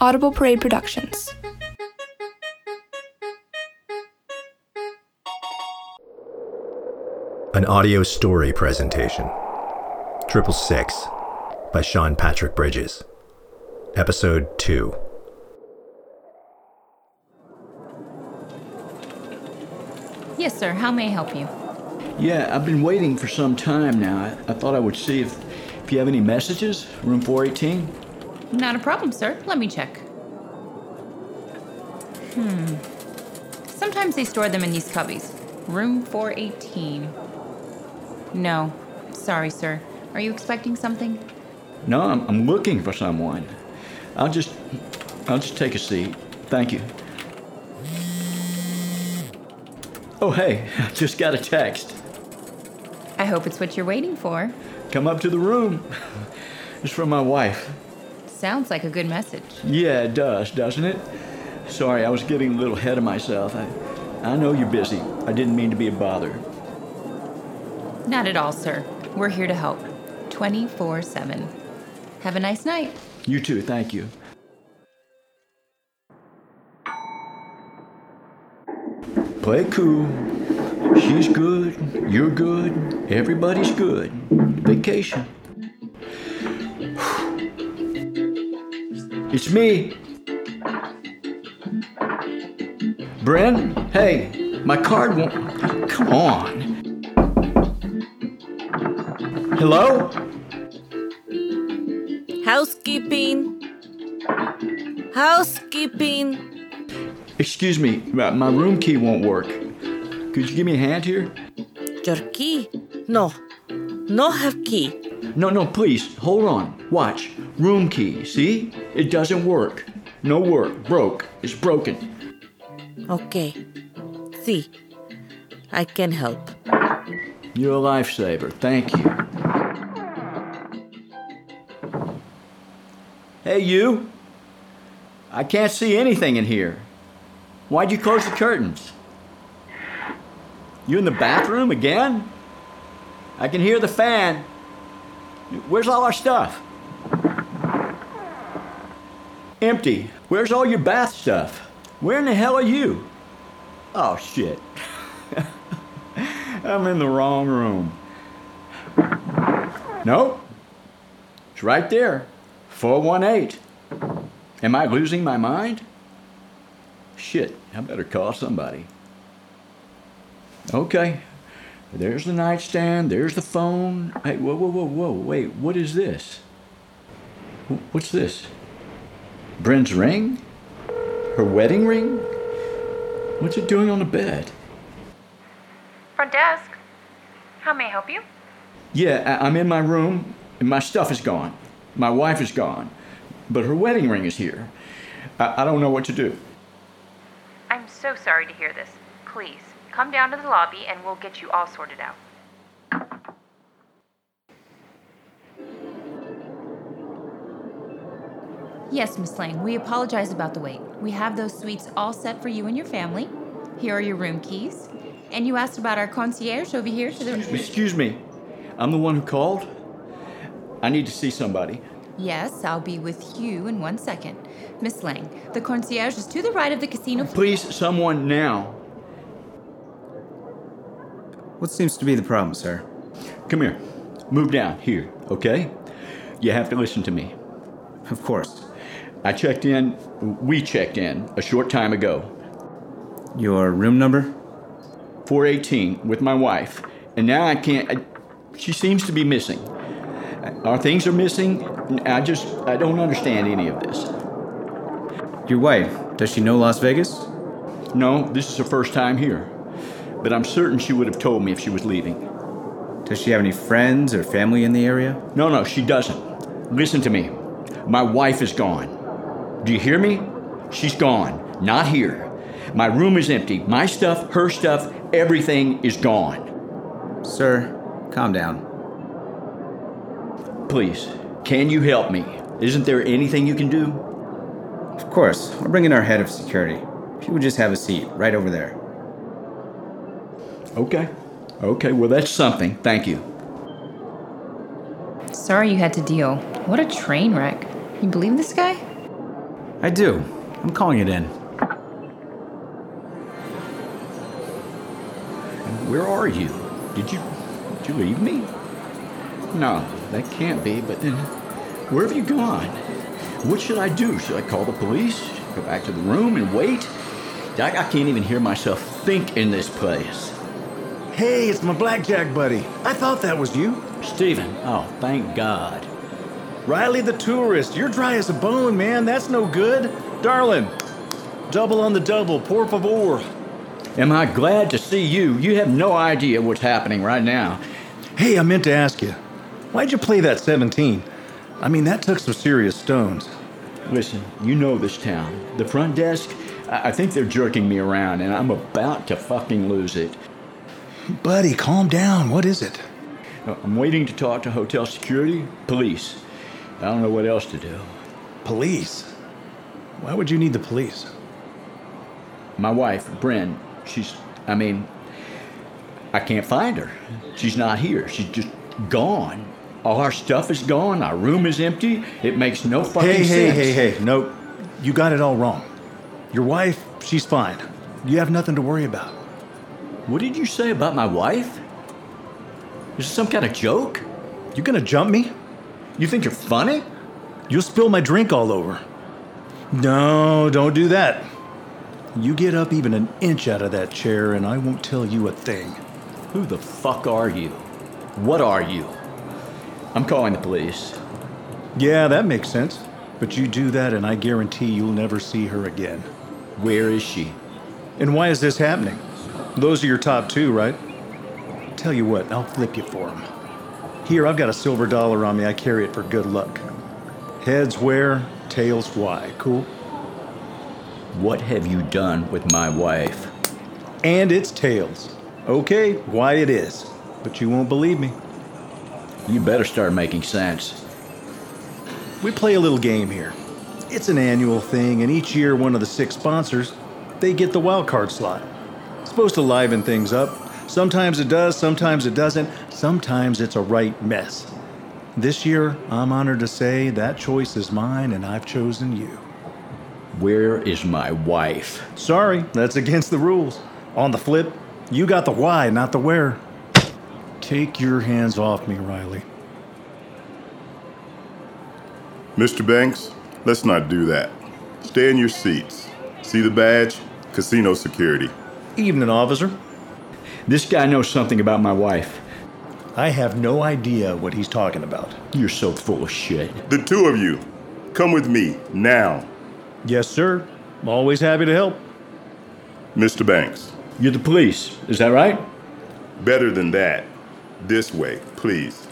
Audible Parade Productions. An audio story presentation. Triple Six by Sean Patrick Bridges. Episode 2. Yes, sir. How may I help you? Yeah, I've been waiting for some time now. I, I thought I would see if, if you have any messages. Room 418? Not a problem, sir. Let me check. Hmm. Sometimes they store them in these cubbies. Room 418. No. Sorry, sir. Are you expecting something? No, I'm, I'm looking for someone. I'll just I'll just take a seat. Thank you. Oh, hey, I just got a text. I hope it's what you're waiting for. Come up to the room. It's from my wife. Sounds like a good message. Yeah, it does, doesn't it? Sorry, I was getting a little ahead of myself. I, I know you're busy. I didn't mean to be a bother. Not at all, sir. We're here to help. 24 7. Have a nice night. You too, thank you. Play cool. She's good. You're good. Everybody's good. Vacation. It's me. Bren, hey, my card won't. Come on. Hello? Housekeeping. Housekeeping. Excuse me, my my room key won't work. Could you give me a hand here? Your key? No. No have key. No, no, please, hold on. Watch. Room key, see? It doesn't work. No work. Broke. It's broken. Okay. See. I can help. You're a lifesaver. Thank you. Hey, you. I can't see anything in here. Why'd you close the curtains? You in the bathroom again? I can hear the fan. Where's all our stuff? Empty. Where's all your bath stuff? Where in the hell are you? Oh, shit. I'm in the wrong room. Nope. It's right there. 418. Am I losing my mind? Shit, I better call somebody. Okay. There's the nightstand, there's the phone. Hey, whoa, whoa, whoa, whoa, wait, what is this? What's this? Bren's ring? Her wedding ring? What's it doing on the bed? Front desk. How may I help you? Yeah, I- I'm in my room, and my stuff is gone. My wife is gone, but her wedding ring is here. I, I don't know what to do. I'm so sorry to hear this. Please, come down to the lobby and we'll get you all sorted out. Yes, Miss Lang, we apologize about the wait. We have those suites all set for you and your family. Here are your room keys. And you asked about our concierge over here to the. Excuse me, I'm the one who called. I need to see somebody. Yes, I'll be with you in one second. Miss Lang, the concierge is to the right of the casino. Please, someone now. What seems to be the problem, sir? Come here. Move down here, okay? You have to listen to me. Of course. I checked in, we checked in a short time ago. Your room number? 418 with my wife, and now I can't. I, she seems to be missing. Our things are missing. I just, I don't understand any of this. Your wife, does she know Las Vegas? No, this is her first time here. But I'm certain she would have told me if she was leaving. Does she have any friends or family in the area? No, no, she doesn't. Listen to me. My wife is gone. Do you hear me? She's gone. Not here. My room is empty. My stuff, her stuff, everything is gone. Sir, calm down. Please, can you help me? Isn't there anything you can do? Of course, I'll bring in our head of security. She would just have a seat right over there. Okay. Okay, well, that's something. Thank you. Sorry you had to deal. What a train wreck. You believe this guy? I do. I'm calling it in. Where are you? Did you did you leave me? No, that can't be, but then where have you gone? What should I do? Should I call the police? Go back to the room and wait? I, I can't even hear myself think in this place. Hey, it's my blackjack buddy. I thought that was you. Steven, oh, thank God. Riley the tourist, you're dry as a bone, man. That's no good. Darling, double on the double, por favor. Am I glad to see you? You have no idea what's happening right now. Hey, I meant to ask you, why'd you play that 17? I mean, that took some serious stones. Listen, you know this town. The front desk, I I think they're jerking me around, and I'm about to fucking lose it. Buddy, calm down. What is it? Uh, I'm waiting to talk to hotel security, police. I don't know what else to do. Police? Why would you need the police? My wife, Bryn, she's, I mean, I can't find her. She's not here. She's just gone. All our stuff is gone. Our room is empty. It makes no fucking sense. Hey, hey, sense. hey, hey. No, you got it all wrong. Your wife, she's fine. You have nothing to worry about. What did you say about my wife? Is this some kind of joke? You gonna jump me? You think you're funny? You'll spill my drink all over. No, don't do that. You get up even an inch out of that chair, and I won't tell you a thing. Who the fuck are you? What are you? I'm calling the police. Yeah, that makes sense. But you do that, and I guarantee you'll never see her again. Where is she? And why is this happening? Those are your top two, right? Tell you what, I'll flip you for them. Here, I've got a silver dollar on me. I carry it for good luck. Heads where, tails why. Cool? What have you done with my wife? And it's tails. Okay, why it is. But you won't believe me. You better start making sense. We play a little game here. It's an annual thing, and each year one of the six sponsors, they get the wild card slot. It's supposed to liven things up. Sometimes it does, sometimes it doesn't. Sometimes it's a right mess. This year, I'm honored to say that choice is mine, and I've chosen you. Where is my wife? Sorry, that's against the rules. On the flip, you got the why, not the where. Take your hands off me, Riley. Mr. Banks, let's not do that. Stay in your seats. See the badge? Casino security. Evening, officer. This guy knows something about my wife. I have no idea what he's talking about. You're so full of shit. The two of you, come with me now. Yes, sir. I'm Always happy to help. Mr. Banks, You're the police, is that right? better than that. This way, please.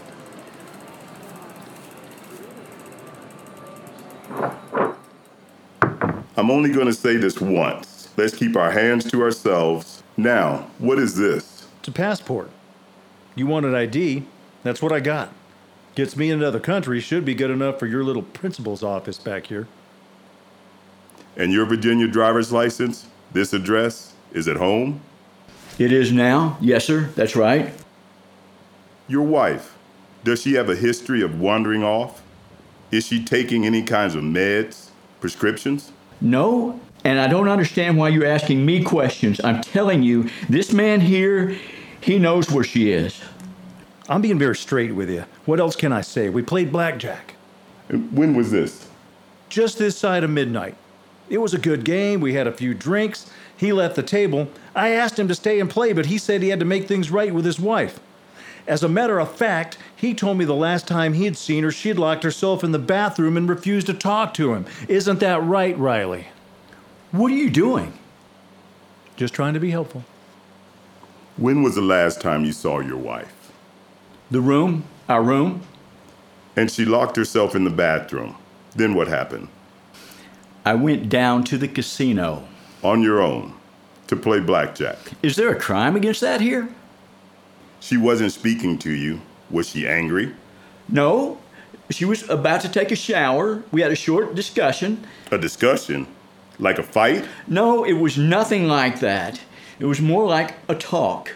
I'm only going to say this once. Let's keep our hands to ourselves. Now, what is this? It's a passport. You wanted ID? That's what I got. Gets me into other country, should be good enough for your little principal's office back here. And your Virginia driver's license? This address? Is at home? It is now. Yes, sir. That's right. Your wife, does she have a history of wandering off? Is she taking any kinds of meds, prescriptions? No, and I don't understand why you're asking me questions. I'm telling you, this man here, he knows where she is. I'm being very straight with you. What else can I say? We played blackjack. When was this? Just this side of midnight. It was a good game. We had a few drinks. He left the table. I asked him to stay and play, but he said he had to make things right with his wife. As a matter of fact, he told me the last time he'd seen her, she'd locked herself in the bathroom and refused to talk to him. Isn't that right, Riley? What are you doing? Just trying to be helpful. When was the last time you saw your wife? The room? Our room? And she locked herself in the bathroom. Then what happened? I went down to the casino. On your own, to play blackjack. Is there a crime against that here? She wasn't speaking to you. Was she angry? No. She was about to take a shower. We had a short discussion. A discussion? Like a fight? No, it was nothing like that. It was more like a talk.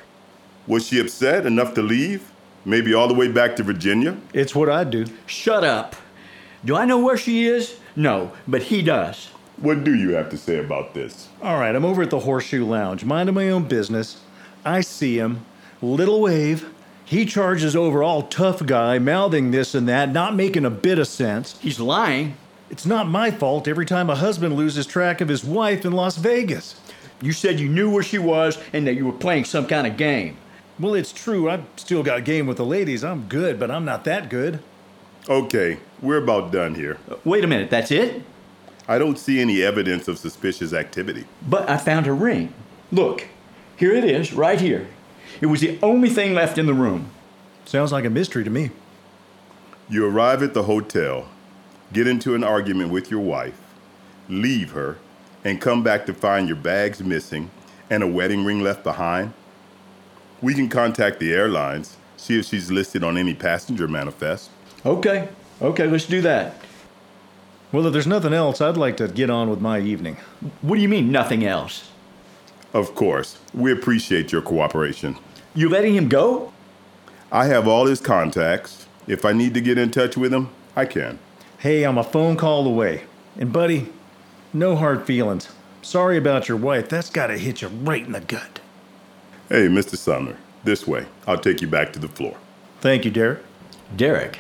Was she upset enough to leave? Maybe all the way back to Virginia? It's what I do. Shut up. Do I know where she is? No, but he does. What do you have to say about this? All right, I'm over at the Horseshoe Lounge, minding my own business. I see him, little wave. He charges over all tough guy, mouthing this and that, not making a bit of sense. He's lying. It's not my fault every time a husband loses track of his wife in Las Vegas. You said you knew where she was and that you were playing some kind of game. Well, it's true. I've still got game with the ladies. I'm good, but I'm not that good. Okay, we're about done here. Uh, Wait a minute, that's it? I don't see any evidence of suspicious activity. But I found a ring. Look, here it is, right here. It was the only thing left in the room. Sounds like a mystery to me. You arrive at the hotel, get into an argument with your wife, leave her, and come back to find your bags missing and a wedding ring left behind? We can contact the airlines, see if she's listed on any passenger manifest. Okay, okay, let's do that. Well, if there's nothing else, I'd like to get on with my evening. What do you mean, nothing else? Of course, we appreciate your cooperation. You letting him go? I have all his contacts. If I need to get in touch with him, I can. Hey, I'm a phone call away. And, buddy, no hard feelings. Sorry about your wife. That's gotta hit you right in the gut. Hey, Mr. Sumner, this way. I'll take you back to the floor. Thank you, Derek. Derek.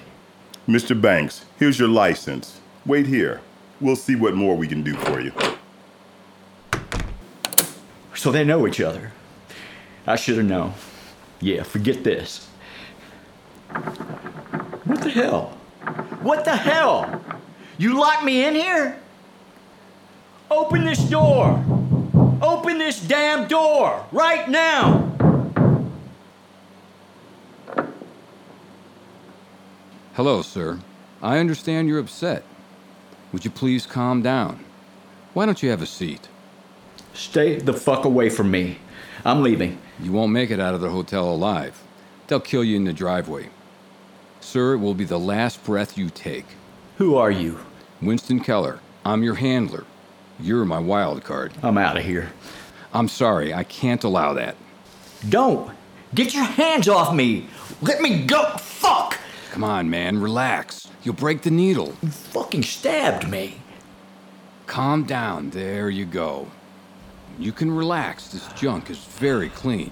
Mr. Banks, here's your license. Wait here. We'll see what more we can do for you. So they know each other. I should have known. Yeah, forget this. What the hell? What the hell? You locked me in here? Open this door! Open this damn door! Right now! Hello, sir. I understand you're upset. Would you please calm down? Why don't you have a seat? Stay the fuck away from me. I'm leaving. You won't make it out of the hotel alive. They'll kill you in the driveway. Sir, it will be the last breath you take. Who are you? Winston Keller. I'm your handler. You're my wild card. I'm out of here. I'm sorry, I can't allow that. Don't! Get your hands off me! Let me go! Fuck! Come on, man, relax. You'll break the needle. You fucking stabbed me. Calm down. There you go. You can relax. This junk is very clean.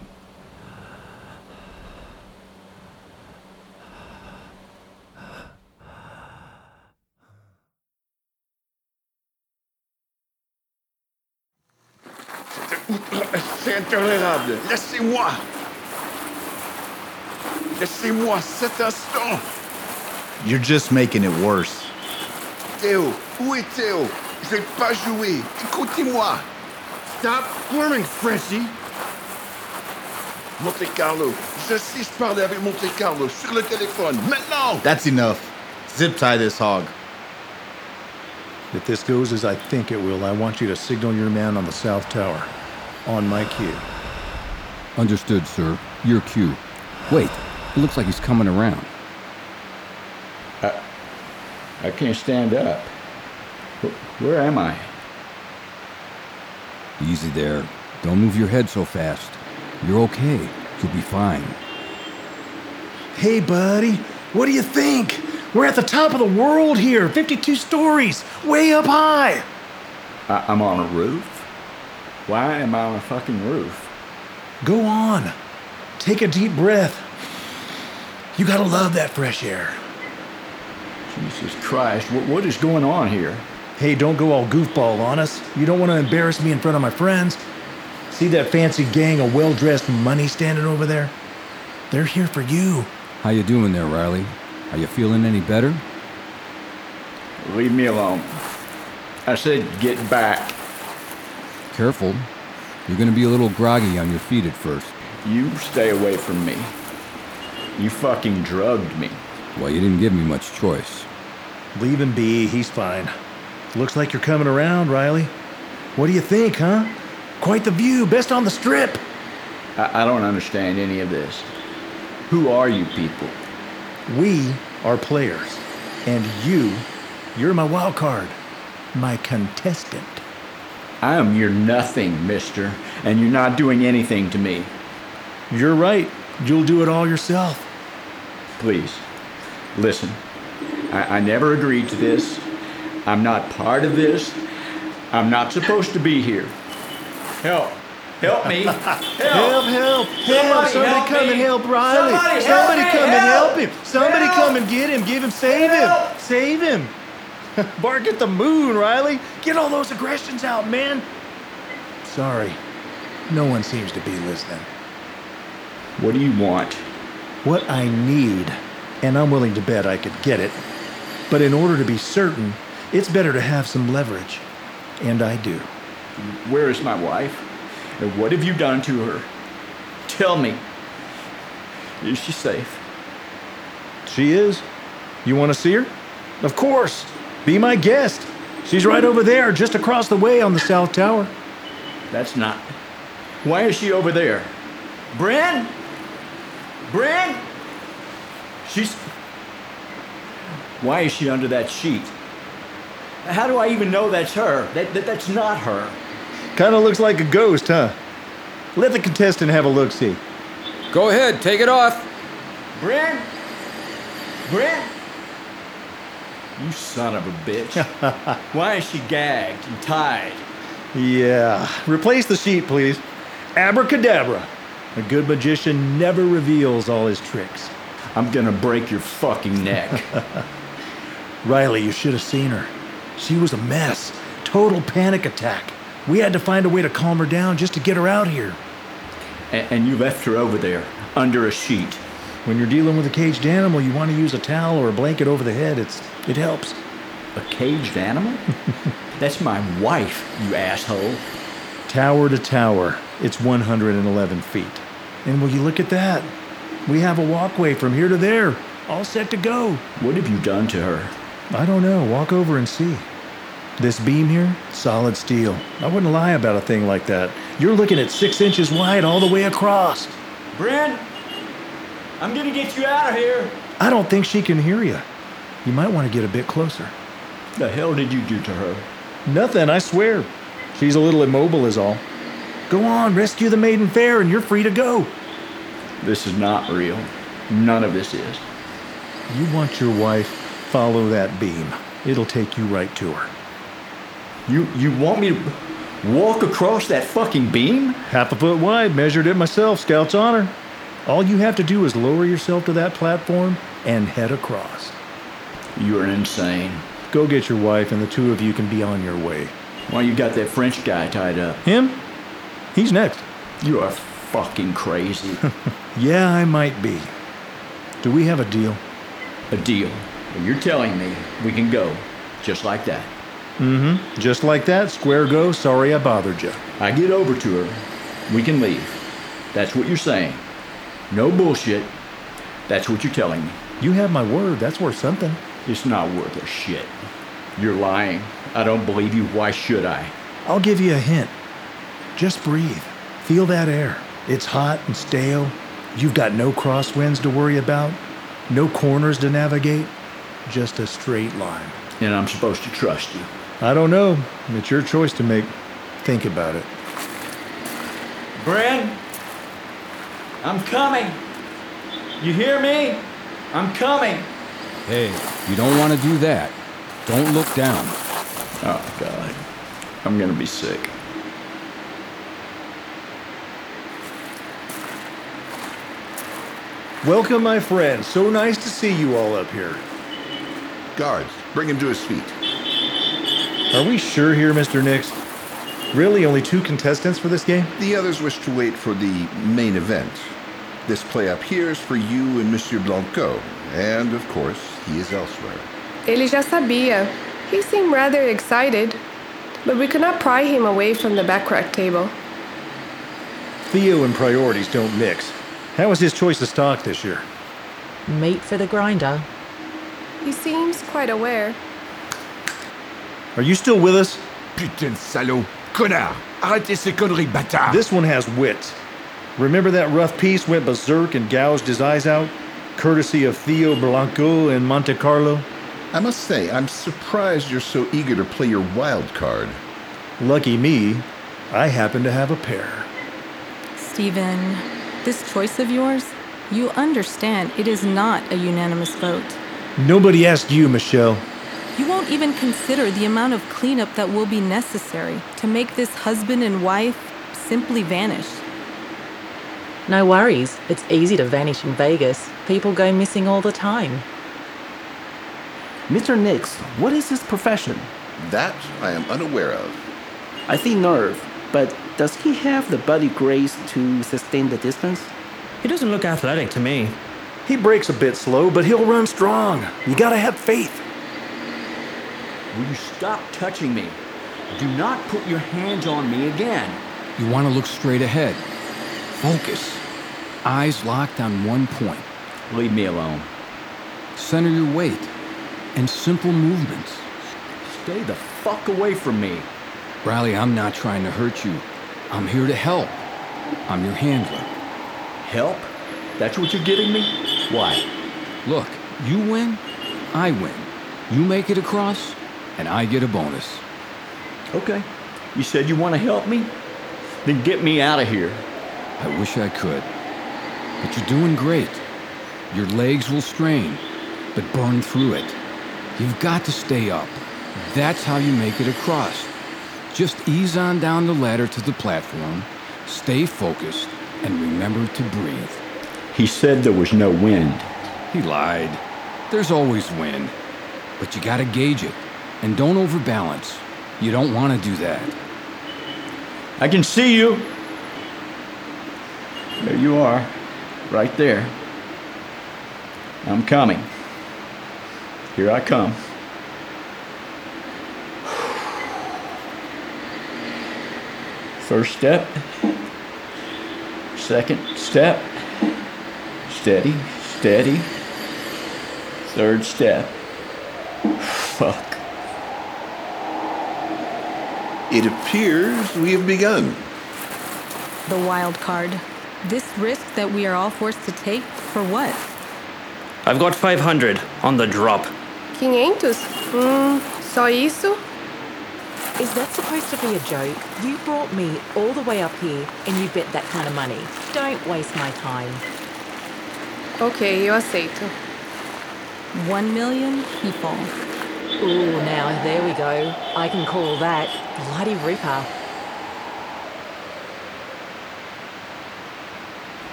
C'est intolérable. Laissez-moi. Laissez-moi cet instant. You're just making it worse. Théo, où est Théo? Je vais pas jouer. Écoutez-moi. Stop squirming, Frenchie. Monte Carlo. Je sais, je parlais avec Monte Carlo sur le téléphone. Maintenant! That's enough. Zip tie this hog. If this goes as I think it will, I want you to signal your man on the South Tower. On my cue. Understood, sir. Your cue. Wait, it looks like he's coming around. I I can't stand up. Where am I? Easy there. Don't move your head so fast. You're okay. You'll be fine. Hey, buddy, what do you think? We're at the top of the world here, 52 stories, way up high. I- I'm on a roof? Why am I on a fucking roof? Go on. Take a deep breath. You gotta love that fresh air. Jesus Christ, what, what is going on here? Hey, don't go all goofball on us. You don't want to embarrass me in front of my friends. See that fancy gang of well-dressed money standing over there? They're here for you. How you doing there, Riley? Are you feeling any better? Leave me alone. I said get back. Careful. You're gonna be a little groggy on your feet at first. You stay away from me. You fucking drugged me. Well, you didn't give me much choice. Leave him be. He's fine. Looks like you're coming around, Riley. What do you think, huh? Quite the view. Best on the strip. I, I don't understand any of this. Who are you people? We are players. And you, you're my wild card. My contestant. I am your nothing, mister, and you're not doing anything to me. You're right. You'll do it all yourself. Please, listen. I, I never agreed to this. I'm not part of this. I'm not supposed to be here. Help. Help me. Help. Help, help, help. Somebody Somebody help come me. and help Riley. Somebody help Somebody me. come and Help. help him. Somebody Help. come and get him. Give him, save Help. him. Save him. Bark at the moon, Riley. Get all those aggressions out, man. Sorry. No one seems to be listening. What do you want? What I need, and I'm willing to bet I could get it, but in order to be certain, it's better to have some leverage. And I do. Where is my wife? And what have you done to her? Tell me. Is she safe? She is. You want to see her? Of course. Be my guest. She's right over there, just across the way on the South Tower. That's not. Why is she over there? Bryn? Bryn? She's. Why is she under that sheet? How do I even know that's her? That, that that's not her. Kind of looks like a ghost, huh? Let the contestant have a look see. Go ahead, take it off. Bryn? Bryn? You son of a bitch. Why is she gagged and tied? Yeah. Replace the sheet, please. Abracadabra. A good magician never reveals all his tricks. I'm gonna break your fucking neck. Riley, you should have seen her. She was a mess. Total panic attack. We had to find a way to calm her down just to get her out here. and, and you left her over there, under a sheet. When you're dealing with a caged animal, you want to use a towel or a blanket over the head. It's it helps. A caged animal? That's my wife, you asshole. Tower to tower, it's 111 feet. And will you look at that? We have a walkway from here to there, all set to go. What have you done to her? I don't know. Walk over and see. This beam here, solid steel. I wouldn't lie about a thing like that. You're looking at six inches wide all the way across. Bryn, I'm gonna get you out of here. I don't think she can hear you. You might want to get a bit closer. The hell did you do to her? Nothing, I swear. She's a little immobile, is all. Go on, rescue the maiden fair, and you're free to go. This is not real. None of this is. You want your wife, follow that beam. It'll take you right to her. You you want me to walk across that fucking beam? Half a foot wide, measured it myself, Scout's honor. All you have to do is lower yourself to that platform and head across. You're insane. Go get your wife, and the two of you can be on your way. Why you got that French guy tied up? Him? He's next. You are fucking crazy. Yeah, I might be. Do we have a deal? a deal. You're telling me we can go just like that. Mm-hmm. Just like that, square go, sorry I bothered you. I get over to her, we can leave. That's what you're saying. No bullshit. That's what you're telling me. You have my word, that's worth something. It's not worth a shit. You're lying. I don't believe you. Why should I? I'll give you a hint. Just breathe. Feel that air. It's hot and stale. You've got no crosswinds to worry about, no corners to navigate, just a straight line. And I'm supposed to trust you. I don't know. It's your choice to make. Think about it. Bryn, I'm coming. You hear me? I'm coming. Hey, you don't want to do that. Don't look down. Oh, God. I'm gonna be sick. Welcome, my friend. So nice to see you all up here. Guards, bring him to his feet. Are we sure here, Mr. Nix? Really, only two contestants for this game? The others wish to wait for the main event. This play up here is for you and Monsieur Blanco, and of course, he is elsewhere. Ele já sabia. He seemed rather excited, but we could not pry him away from the baccarat table. Theo and priorities don't mix. How was his choice of stock this year? Meat for the grinder. He seems quite aware. Are you still with us? Putain de salaud! Connard! Arrêtez ces conneries, bâtard! This one has wit. Remember that rough piece went berserk and gouged his eyes out? Courtesy of Theo Blanco in Monte Carlo? I must say, I'm surprised you're so eager to play your wild card. Lucky me, I happen to have a pair. Steven, this choice of yours, you understand it is not a unanimous vote. Nobody asked you, Michelle. You won't even consider the amount of cleanup that will be necessary to make this husband and wife simply vanish. No worries, it's easy to vanish in Vegas. People go missing all the time. Mr. Nix, what is his profession? That I am unaware of. I see nerve, but does he have the body grace to sustain the distance? He doesn't look athletic to me. He breaks a bit slow, but he'll run strong. You gotta have faith. Will you stop touching me? Do not put your hands on me again. You want to look straight ahead. Focus. Eyes locked on one point. Leave me alone. Center your weight and simple movements. Stay the fuck away from me. Riley, I'm not trying to hurt you. I'm here to help. I'm your handler. Help? That's what you're giving me? Why? Look, you win, I win. You make it across, and I get a bonus. Okay. You said you want to help me? Then get me out of here. I wish I could. But you're doing great. Your legs will strain, but burn through it. You've got to stay up. That's how you make it across. Just ease on down the ladder to the platform, stay focused, and remember to breathe. He said there was no wind. He lied. There's always wind. But you gotta gauge it. And don't overbalance. You don't want to do that. I can see you. There you are, right there. I'm coming. Here I come. First step. Second step. Steady, steady. Third step. Fuck. It appears we have begun. The wild card. This risk that we are all forced to take for what? I've got 500 on the drop. 500? Hum, só isso? Is that supposed to be a joke? You brought me all the way up here and you bet that kind of money. Don't waste my time. Ok, eu aceito. One million people. Ooh, now there we go. I can call that Bloody Ripper.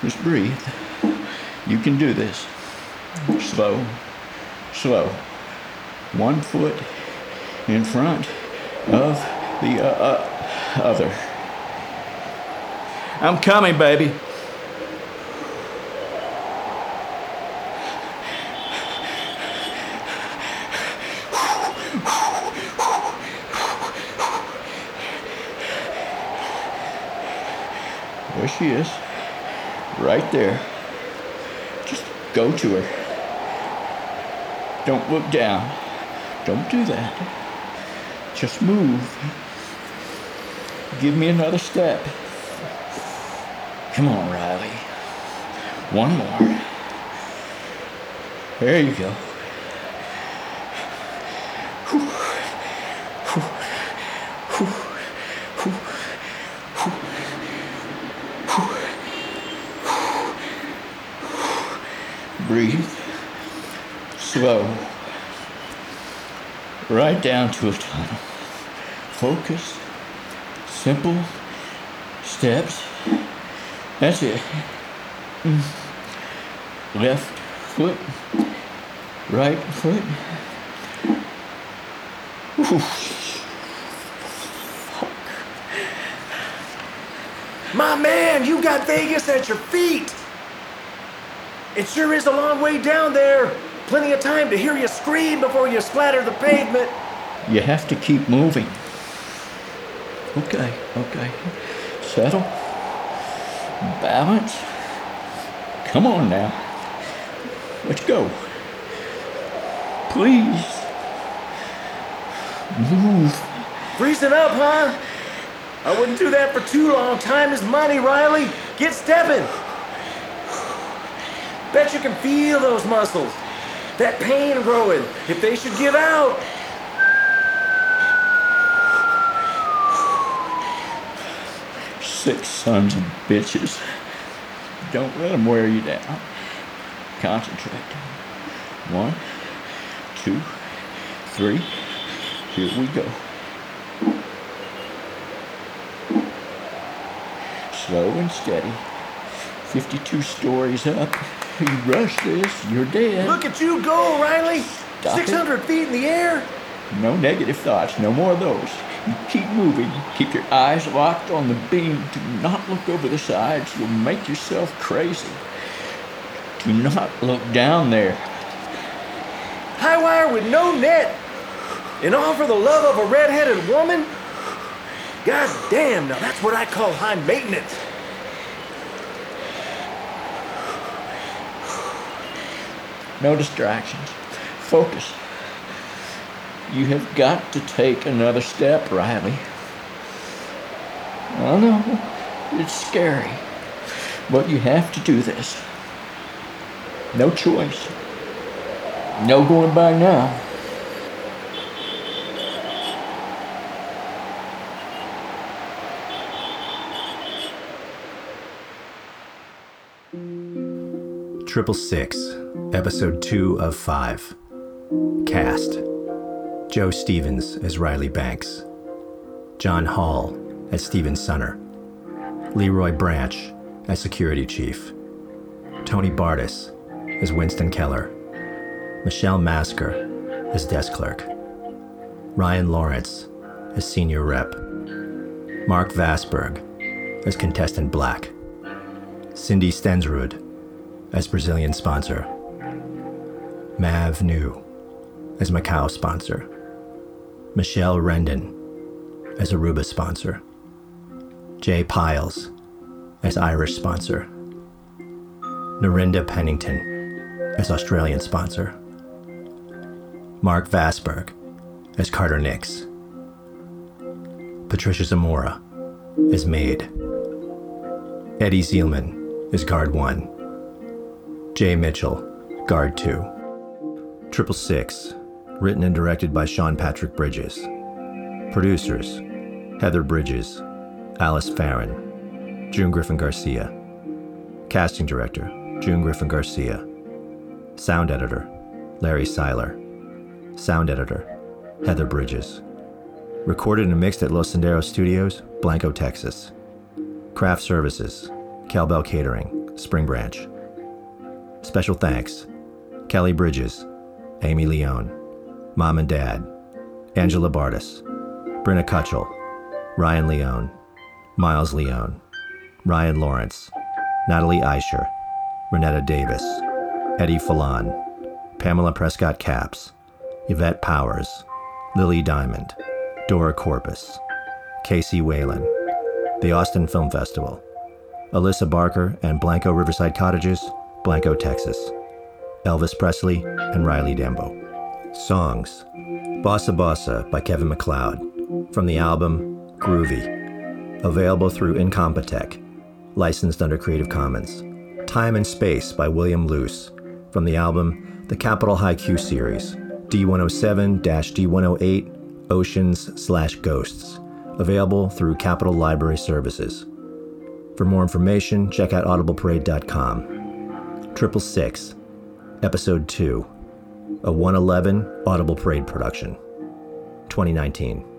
Just breathe. You can do this. Slow, slow. One foot in front of the uh, uh, other. I'm coming, baby. She is. Right there. Just go to her. Don't look down. Don't do that. Just move. Give me another step. Come on, Riley. One more. There you go. Breathe. Slow. Right down to a tunnel. Focus. Simple steps. That's it. Mm. Left foot. Right foot. My man, you got Vegas at your feet. It sure is a long way down there. Plenty of time to hear you scream before you splatter the pavement. You have to keep moving. Okay, okay. Settle. Balance. Come on now. Let's go. Please. Move. Freezing up, huh? I wouldn't do that for too long. Time is money, Riley. Get stepping. Bet you can feel those muscles. That pain growing. If they should give out. Six sons of bitches. Don't let them wear you down. Concentrate. One, two, three. Here we go. Slow and steady. 52 stories up. You rush this, you're dead. Look at you go, Riley! Stop it. 600 feet in the air! No negative thoughts, no more of those. You keep moving, keep your eyes locked on the beam. Do not look over the sides, you'll make yourself crazy. Do not look down there. High wire with no net! And all for the love of a red-headed woman? God damn, now that's what I call high maintenance. No distractions. Focus. You have got to take another step, Riley. I know, it's scary, but you have to do this. No choice. No going back now. Triple Six, Episode 2 of 5. Cast. Joe Stevens as Riley Banks, John Hall as Steven Sumner, Leroy Branch as Security Chief, Tony Bardis as Winston Keller, Michelle Masker as Desk Clerk, Ryan Lawrence as Senior Rep, Mark Vasberg as Contestant Black, Cindy Stensrud as Brazilian sponsor, Mav New as Macau sponsor, Michelle Rendon as Aruba sponsor, Jay Piles as Irish sponsor, Narinda Pennington as Australian sponsor, Mark Vasberg as Carter Nix, Patricia Zamora as maid, Eddie Zielman as guard 1, Jay Mitchell, guard 2. Triple Six, written and directed by Sean Patrick Bridges. Producers Heather Bridges, Alice Farron, June Griffin Garcia. Casting director June Griffin Garcia. Sound editor Larry Seiler. Sound editor Heather Bridges. Recorded and mixed at Los Senderos Studios, Blanco, Texas. Craft Services Cowbell Catering, Spring Branch. Special thanks Kelly Bridges, Amy Leone, Mom and Dad, Angela Bardis, Brenna Kutchell, Ryan Leone, Miles Leone, Ryan Lawrence, Natalie Eicher, Renetta Davis, Eddie Falon, Pamela Prescott Caps, Yvette Powers, Lily Diamond, Dora Corpus, Casey Whalen, the Austin Film Festival, Alyssa Barker and Blanco Riverside Cottages, Blanco, Texas, Elvis Presley and Riley Dembo. Songs Bossa Bossa by Kevin MacLeod from the album Groovy, available through Incompetech, licensed under Creative Commons. Time and Space by William Luce from the album The Capital Haiku Series, D107 D108 Oceans slash Ghosts, available through Capital Library Services. For more information, check out audibleparade.com. Triple Six, Episode 2, a 111 Audible Parade production, 2019.